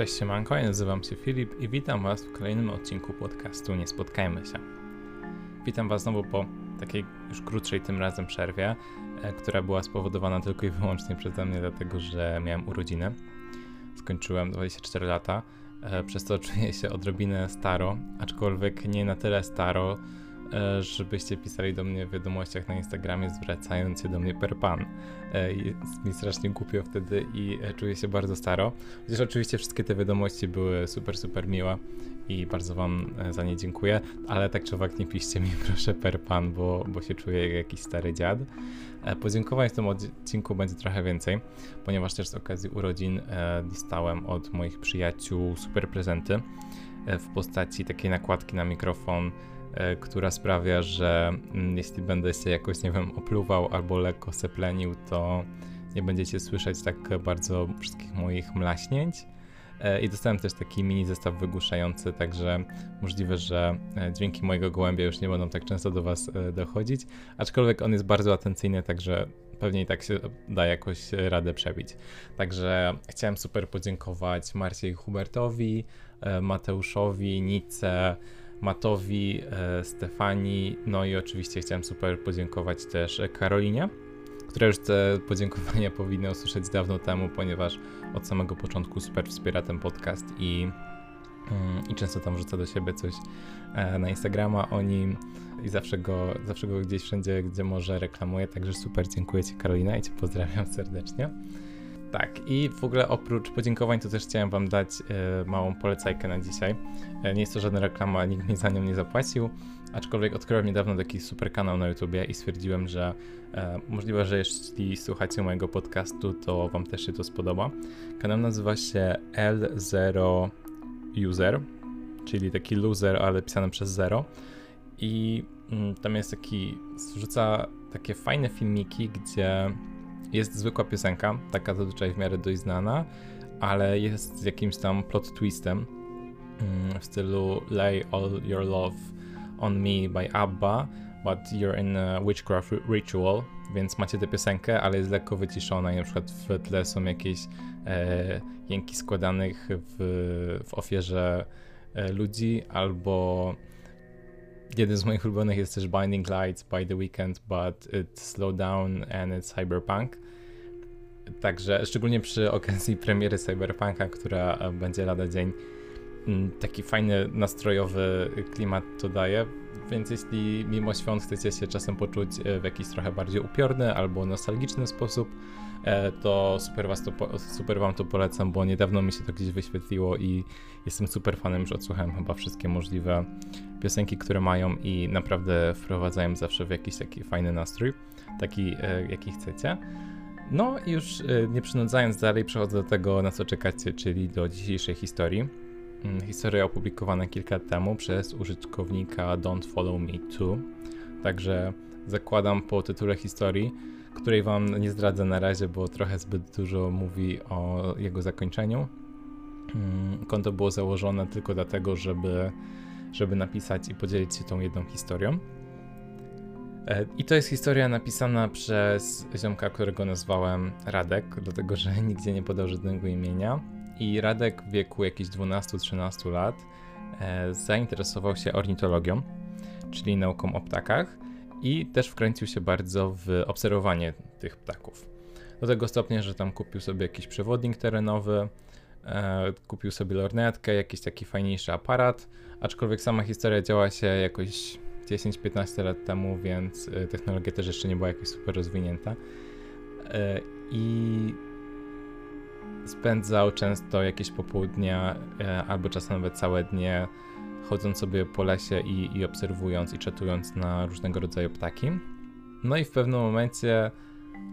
Cześć siemanko, ja nazywam się Filip i witam Was w kolejnym odcinku podcastu Nie Spotkajmy się. Witam Was znowu po takiej już krótszej tym razem przerwie, e, która była spowodowana tylko i wyłącznie przeze mnie dlatego, że miałem urodziny. Skończyłem 24 lata, e, przez to czuję się odrobinę staro, aczkolwiek nie na tyle staro, żebyście pisali do mnie w wiadomościach na Instagramie, zwracając się do mnie per pan. E, jest mi strasznie głupio wtedy i e, czuję się bardzo staro. Chociaż oczywiście wszystkie te wiadomości były super, super miłe i bardzo wam za nie dziękuję, ale tak czy owak nie piszcie mi proszę per pan, bo, bo się czuję jak jakiś stary dziad. Podziękowań w tym odcinku będzie trochę więcej, ponieważ też z okazji urodzin dostałem od moich przyjaciół super prezenty w postaci takiej nakładki na mikrofon E, która sprawia, że mm, jeśli będę się jakoś, nie wiem, opluwał albo lekko seplenił, to nie będziecie słyszeć tak bardzo wszystkich moich mlaśnięć. E, I dostałem też taki mini zestaw wygłuszający, także możliwe, że e, dźwięki mojego gołębia już nie będą tak często do Was dochodzić, aczkolwiek on jest bardzo atencyjny, także pewnie i tak się da jakoś radę przebić. Także chciałem super podziękować Marcie Hubertowi, Mateuszowi, Nice, Matowi, e, Stefanii, no i oczywiście chciałem super podziękować też Karolinie, która już te podziękowania powinna usłyszeć dawno temu, ponieważ od samego początku super wspiera ten podcast i, mm, i często tam wrzuca do siebie coś e, na Instagrama o nim i zawsze go, zawsze go gdzieś wszędzie, gdzie może reklamuje, także super dziękuję Ci Karolina i Cię pozdrawiam serdecznie. Tak, i w ogóle oprócz podziękowań, to też chciałem Wam dać e, małą polecajkę na dzisiaj. E, nie jest to żadna reklama, nikt mi za nią nie zapłacił, aczkolwiek odkryłem niedawno taki super kanał na YouTubie i stwierdziłem, że e, możliwe, że jeśli słuchacie mojego podcastu, to Wam też się to spodoba. Kanał nazywa się L0 User, czyli taki loser, ale pisany przez zero. I mm, tam jest taki, wrzuca takie fajne filmiki, gdzie jest zwykła piosenka, taka zazwyczaj w miarę dość znana, ale jest z jakimś tam plot twistem mm, w stylu Lay all your love on me by ABBA, but you're in a witchcraft ritual, więc macie tę piosenkę, ale jest lekko wyciszona i na przykład w tle są jakieś e, jęki składanych w, w ofierze e, ludzi, albo jeden z moich ulubionych jest też Binding Lights by The Weeknd, but it's slow down and it's cyberpunk. Także szczególnie przy okazji premiery Cyberpunka, która będzie lada dzień, taki fajny, nastrojowy klimat to daje. Więc jeśli mimo świąt chcecie się czasem poczuć e, w jakiś trochę bardziej upiorny albo nostalgiczny sposób, e, to super, was to, super wam to polecam, bo niedawno mi się to gdzieś wyświetliło i jestem super fanem, że odsłuchałem chyba wszystkie możliwe piosenki, które mają i naprawdę wprowadzają zawsze w jakiś taki fajny nastrój, taki e, jaki chcecie. No i już nie przynudzając dalej, przechodzę do tego, na co czekacie, czyli do dzisiejszej historii. Mm, historia opublikowana kilka lat temu przez użytkownika Don't Follow Me Too. Także zakładam po tytule historii, której wam nie zdradzę na razie, bo trochę zbyt dużo mówi o jego zakończeniu. Mm, konto było założone tylko dlatego, żeby, żeby napisać i podzielić się tą jedną historią. E, I to jest historia napisana przez ziomka, którego nazwałem Radek, dlatego że nigdzie nie podał żadnego imienia. I Radek w wieku jakichś 12-13 lat e, zainteresował się ornitologią, czyli nauką o ptakach, i też wkręcił się bardzo w obserwowanie tych ptaków. Do tego stopnia, że tam kupił sobie jakiś przewodnik terenowy, e, kupił sobie lornetkę, jakiś taki fajniejszy aparat, aczkolwiek sama historia działa się jakoś 10-15 lat temu, więc e, technologia też jeszcze nie była jakoś super rozwinięta. I spędzał często jakieś popołudnia, e, albo czasem nawet całe dnie, chodząc sobie po lesie i, i obserwując i czatując na różnego rodzaju ptaki. No i w pewnym momencie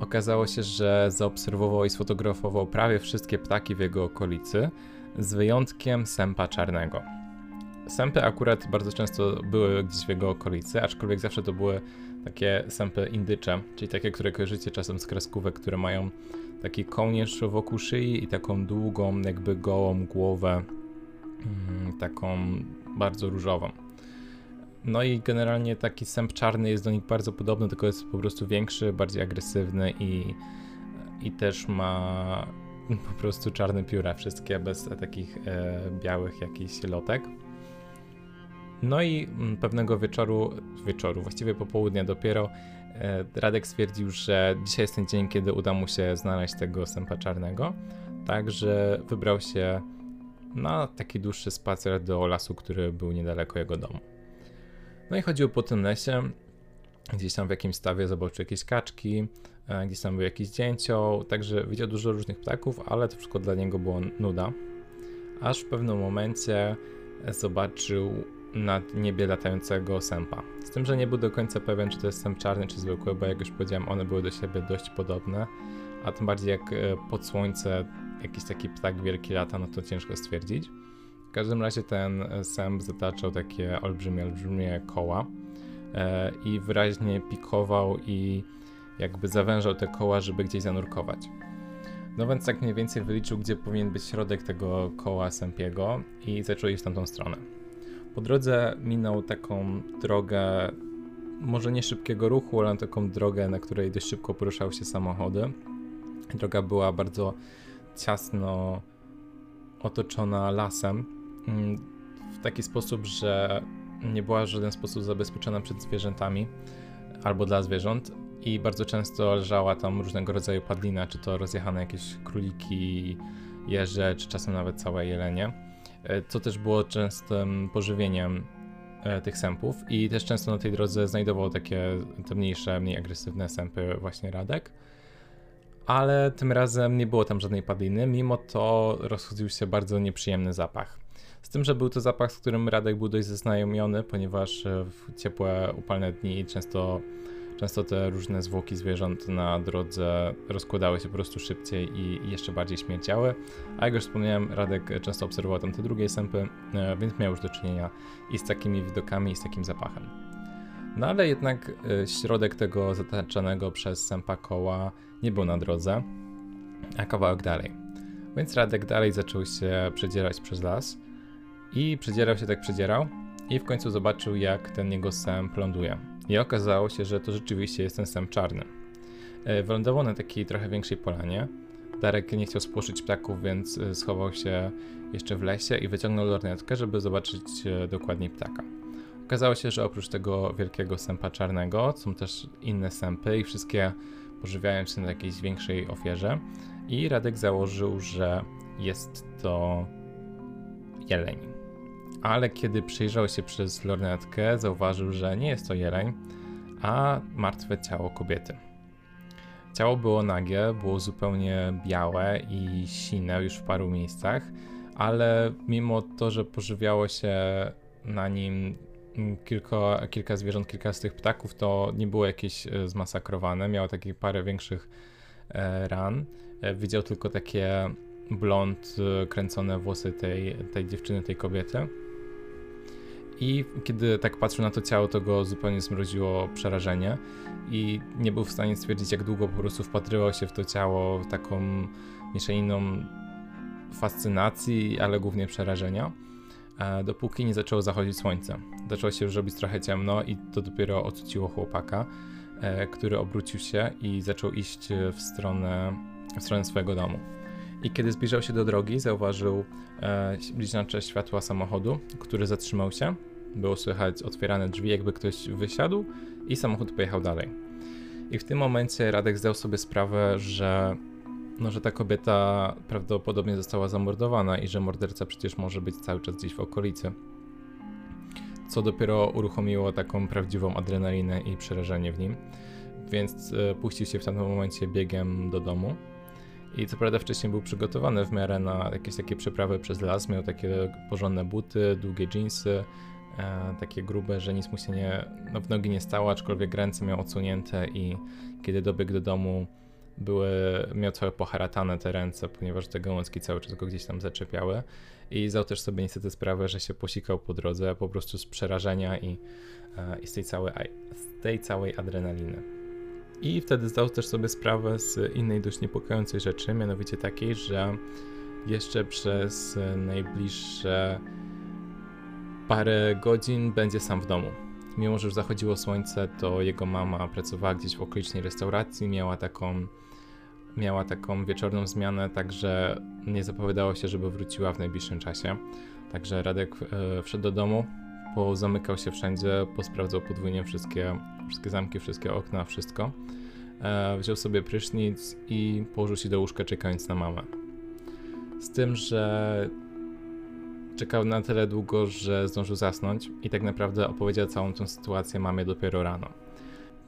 okazało się, że zaobserwował i sfotografował prawie wszystkie ptaki w jego okolicy, z wyjątkiem sępa czarnego. Sępy akurat bardzo często były gdzieś w jego okolicy, aczkolwiek zawsze to były takie sępy indycze, czyli takie, które kojarzycie czasem z kreskówek, które mają taki kołnierz wokół szyi i taką długą, jakby gołą głowę, mm, taką bardzo różową. No i generalnie taki sęp czarny jest do nich bardzo podobny, tylko jest po prostu większy, bardziej agresywny i, i też ma po prostu czarne pióra, wszystkie bez takich e, białych jakichś lotek. No i mm, pewnego wieczoru, wieczoru, właściwie popołudnia dopiero, Radek stwierdził, że dzisiaj jest ten dzień, kiedy uda mu się znaleźć tego sępa czarnego. Także wybrał się na taki dłuższy spacer do lasu, który był niedaleko jego domu. No i chodził po tym lesie, gdzieś tam w jakimś stawie zobaczył jakieś kaczki, e, gdzieś tam był jakiś dzięcioł, także widział dużo różnych ptaków, ale to wszystko dla niego było nuda. Aż w pewnym momencie zobaczył nad niebie latającego sępa. Z tym, że nie był do końca pewien, czy to jest sęp czarny, czy zwykły, bo jak już powiedziałem, one były do siebie dość podobne, a tym bardziej jak e, pod słońce jakiś taki ptak wielki lata, no to ciężko stwierdzić. W każdym razie ten sęp zataczał takie olbrzymie, olbrzymie koła e, i wyraźnie pikował i jakby zawężał te koła, żeby gdzieś zanurkować. No więc tak mniej więcej wyliczył, gdzie powinien być środek tego koła sępiego i zaczął iść w tamtą stronę. Po drodze minął taką drogę, może nie szybkiego ruchu, ale taką drogę, na której dość szybko poruszały się samochody. Droga była bardzo ciasno otoczona lasem mm, w taki sposób, że nie była w żaden sposób zabezpieczona przed zwierzętami albo dla zwierząt i bardzo często leżała tam różnego rodzaju padlina, czy to rozjechane jakieś króliki, jeże, czy czasem nawet całe jelenie, co też było częstym pożywieniem e, tych sępów i też często na tej drodze znajdował takie te mniejsze, mniej agresywne sępy właśnie Radek ale tym razem nie było tam żadnej padliny, mimo to rozchodził się bardzo nieprzyjemny zapach. Z tym, że był to zapach, z którym Radek był dość zaznajomiony, ponieważ e, w ciepłe, upalne dni często, często te różne zwłoki zwierząt na drodze rozkładały się po prostu szybciej i jeszcze bardziej śmierciały. A jak już wspomniałem, Radek często obserwował tam te drugie sępy, e, więc miał już do czynienia i z takimi widokami, i z takim zapachem. No ale jednak e, środek tego zataczanego przez sępa koła nie był na drodze, a kawałek dalej. Więc Radek dalej zaczął się przedzierać przez las i przedzierał się tak przedzierał i w końcu zobaczył jak ten jego sęp ląduje. I okazało się, że to rzeczywiście jest ten sęp czarny. E, wylądował na takiej trochę większej polanie. Darek nie chciał spłoszyć ptaków, więc e, schował się jeszcze w lesie i wyciągnął lornetkę, żeby zobaczyć dokładniej ptaka. Okazało się, że oprócz tego wielkiego sępa czarnego są też inne sępy i wszystkie pożywiają się na jakiejś większej ofierze. I Radek założył, że jest to jeleń. Ale kiedy przyjrzał się przez lornetkę, zauważył, że nie jest to jeleń, a martwe ciało kobiety. Ciało było nagie, było zupełnie białe i sine już w paru miejscach, ale mimo to, że pożywiało się na nim kilka, kilka zwierząt, kilka z tych ptaków to nie było jakieś e, zmasakrowane, miało takie parę większych e, ran. E, widział tylko takie blond, kręcone włosy tej, tej dziewczyny, tej kobiety. I kiedy tak patrzył na to ciało, to go zupełnie zmroziło przerażenie i nie był w stanie stwierdzić, jak długo po prostu wpatrywał się w to ciało taką mieszaniną fascynacji, ale głównie przerażenia. Dopóki nie zaczęło zachodzić słońce. Zaczęło się już robić trochę ciemno i to dopiero ocuciło chłopaka, e, który obrócił się i zaczął iść w stronę, w stronę swojego domu. I kiedy zbliżał się do drogi, zauważył e, bliźniacze światła samochodu, który zatrzymał się. Było słychać otwierane drzwi, jakby ktoś wysiadł, i samochód pojechał dalej. I w tym momencie Radek zdał sobie sprawę, że no, że ta kobieta prawdopodobnie została zamordowana i że morderca przecież może być cały czas gdzieś w okolicy. Co dopiero uruchomiło taką prawdziwą adrenalinę i przerażenie w nim. Więc e, puścił się w tamtym momencie biegiem do domu. I co prawda wcześniej był przygotowany w miarę na jakieś takie przeprawy przez las, miał takie porządne buty, długie jeansy, e, takie grube, że nic mu się nie, no, w nogi nie stało, aczkolwiek ręce miał odsunięte i kiedy dobiegł do domu, były, miał całe poharatane te ręce, ponieważ te gałązki cały czas go gdzieś tam zaczepiały i zdał też sobie niestety sprawę, że się posikał po drodze po prostu z przerażenia i, e, i z, tej całej, z tej całej adrenaliny. I wtedy zdał też sobie sprawę z innej dość niepokojącej rzeczy, mianowicie takiej, że jeszcze przez najbliższe parę godzin będzie sam w domu. Mimo, że już zachodziło słońce, to jego mama pracowała gdzieś w okolicznej restauracji, miała taką miała taką wieczorną zmianę, także nie zapowiadało się, żeby wróciła w najbliższym czasie. Także Radek e, wszedł do domu, pozamykał się wszędzie, posprawdzał podwójnie wszystkie, wszystkie zamki, wszystkie okna, wszystko. E, wziął sobie prysznic i położył się do łóżka, czekając na mamę. Z tym, że czekał na tyle długo, że zdążył zasnąć i tak naprawdę opowiedział całą tą sytuację mamie dopiero rano.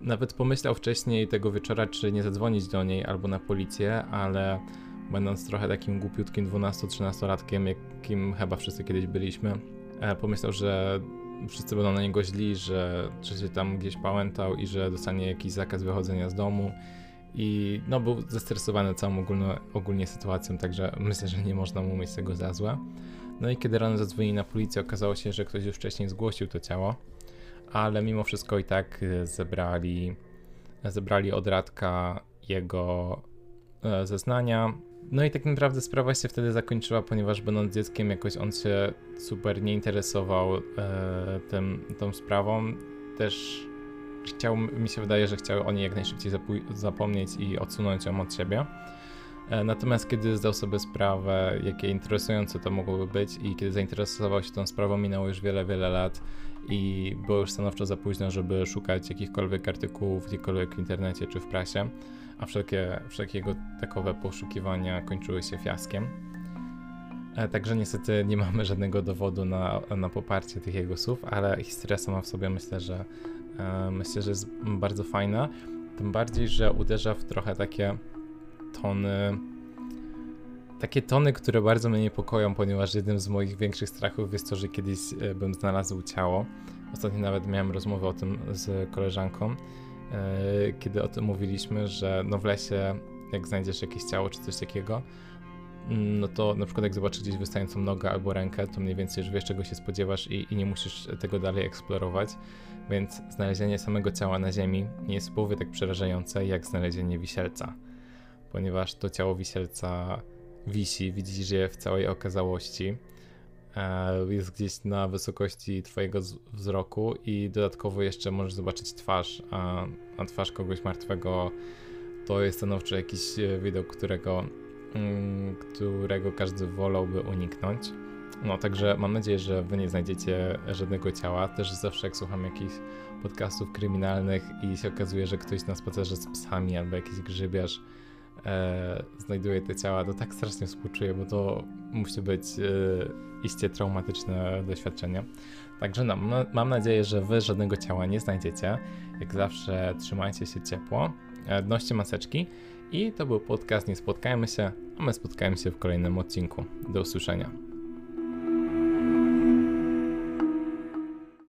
Nawet pomyślał wcześniej tego wieczora, czy nie zadzwonić do niej albo na policję, ale będąc trochę takim głupiutkim 12-13-latkiem, jakim chyba wszyscy kiedyś byliśmy, e, pomyślał, że wszyscy będą na niego źli, że, że się tam gdzieś pałętał i że dostanie jakiś zakaz wychodzenia z domu. I no, był zestresowany całą ogólno, ogólnie sytuacją, także myślę, że nie można mu mieć tego za złe. No i kiedy rano zadzwonili na policję, okazało się, że ktoś już wcześniej zgłosił to ciało, ale mimo wszystko i tak e, zebrali, zebrali od Radka jego e, zeznania. No i tak naprawdę sprawa się wtedy zakończyła, ponieważ będąc dzieckiem jakoś on się super nie interesował e, tym, tą sprawą. Też chciał, mi się wydaje, że chciał o niej jak najszybciej zapomnieć i odsunąć ją od siebie. E, natomiast kiedy zdał sobie sprawę, jakie interesujące to mogłoby być i kiedy zainteresował się tą sprawą, minęło już wiele, wiele lat i było już stanowczo za późno, żeby szukać jakichkolwiek artykułów gdziekolwiek w internecie czy w prasie, a wszelkie, wszelkiego takowe poszukiwania kończyły się fiaskiem. E, także niestety nie mamy żadnego dowodu na, na poparcie tych jego słów, ale historia sama w sobie myślę, że e, myślę, że jest bardzo fajna. Tym bardziej, że uderza w trochę takie tony. Takie tony, które bardzo mnie niepokoją, ponieważ jednym z moich większych strachów jest to, że kiedyś e, bym znalazł ciało. Ostatnio nawet miałem rozmowę o tym z koleżanką, e, kiedy o tym mówiliśmy, że no w lesie, jak znajdziesz jakieś ciało czy coś takiego, mm, no to na przykład jak zobaczysz gdzieś wystającą nogę albo rękę, to mniej więcej już wiesz czego się spodziewasz i, i nie musisz tego dalej eksplorować. Więc znalezienie samego ciała na ziemi nie jest w połowie tak przerażające jak znalezienie wisielca ponieważ to ciało wisielca wisi, widzisz je w całej okazałości. E, jest gdzieś na wysokości Twojego wzroku i dodatkowo jeszcze możesz zobaczyć twarz, a, twarz kogoś martwego to jest stanowczo jakiś e, widok, którego, mm, którego każdy wolałby uniknąć. No, także mam nadzieję, że wy nie znajdziecie żadnego ciała. Też zawsze jak słucham jakichś podcastów kryminalnych i się okazuje, że ktoś na spacerze z psami albo jakiś grzybiarz e, znajduje te ciała, to tak strasznie współczuję, bo to musi być e, iście traumatyczne doświadczenie. Także no, mam nadzieję, że wy żadnego ciała nie znajdziecie. Jak zawsze trzymajcie się ciepło, e, noście maseczki i to był podcast Nie Spotkajmy się, a my spotkajmy się w kolejnym odcinku. Do usłyszenia.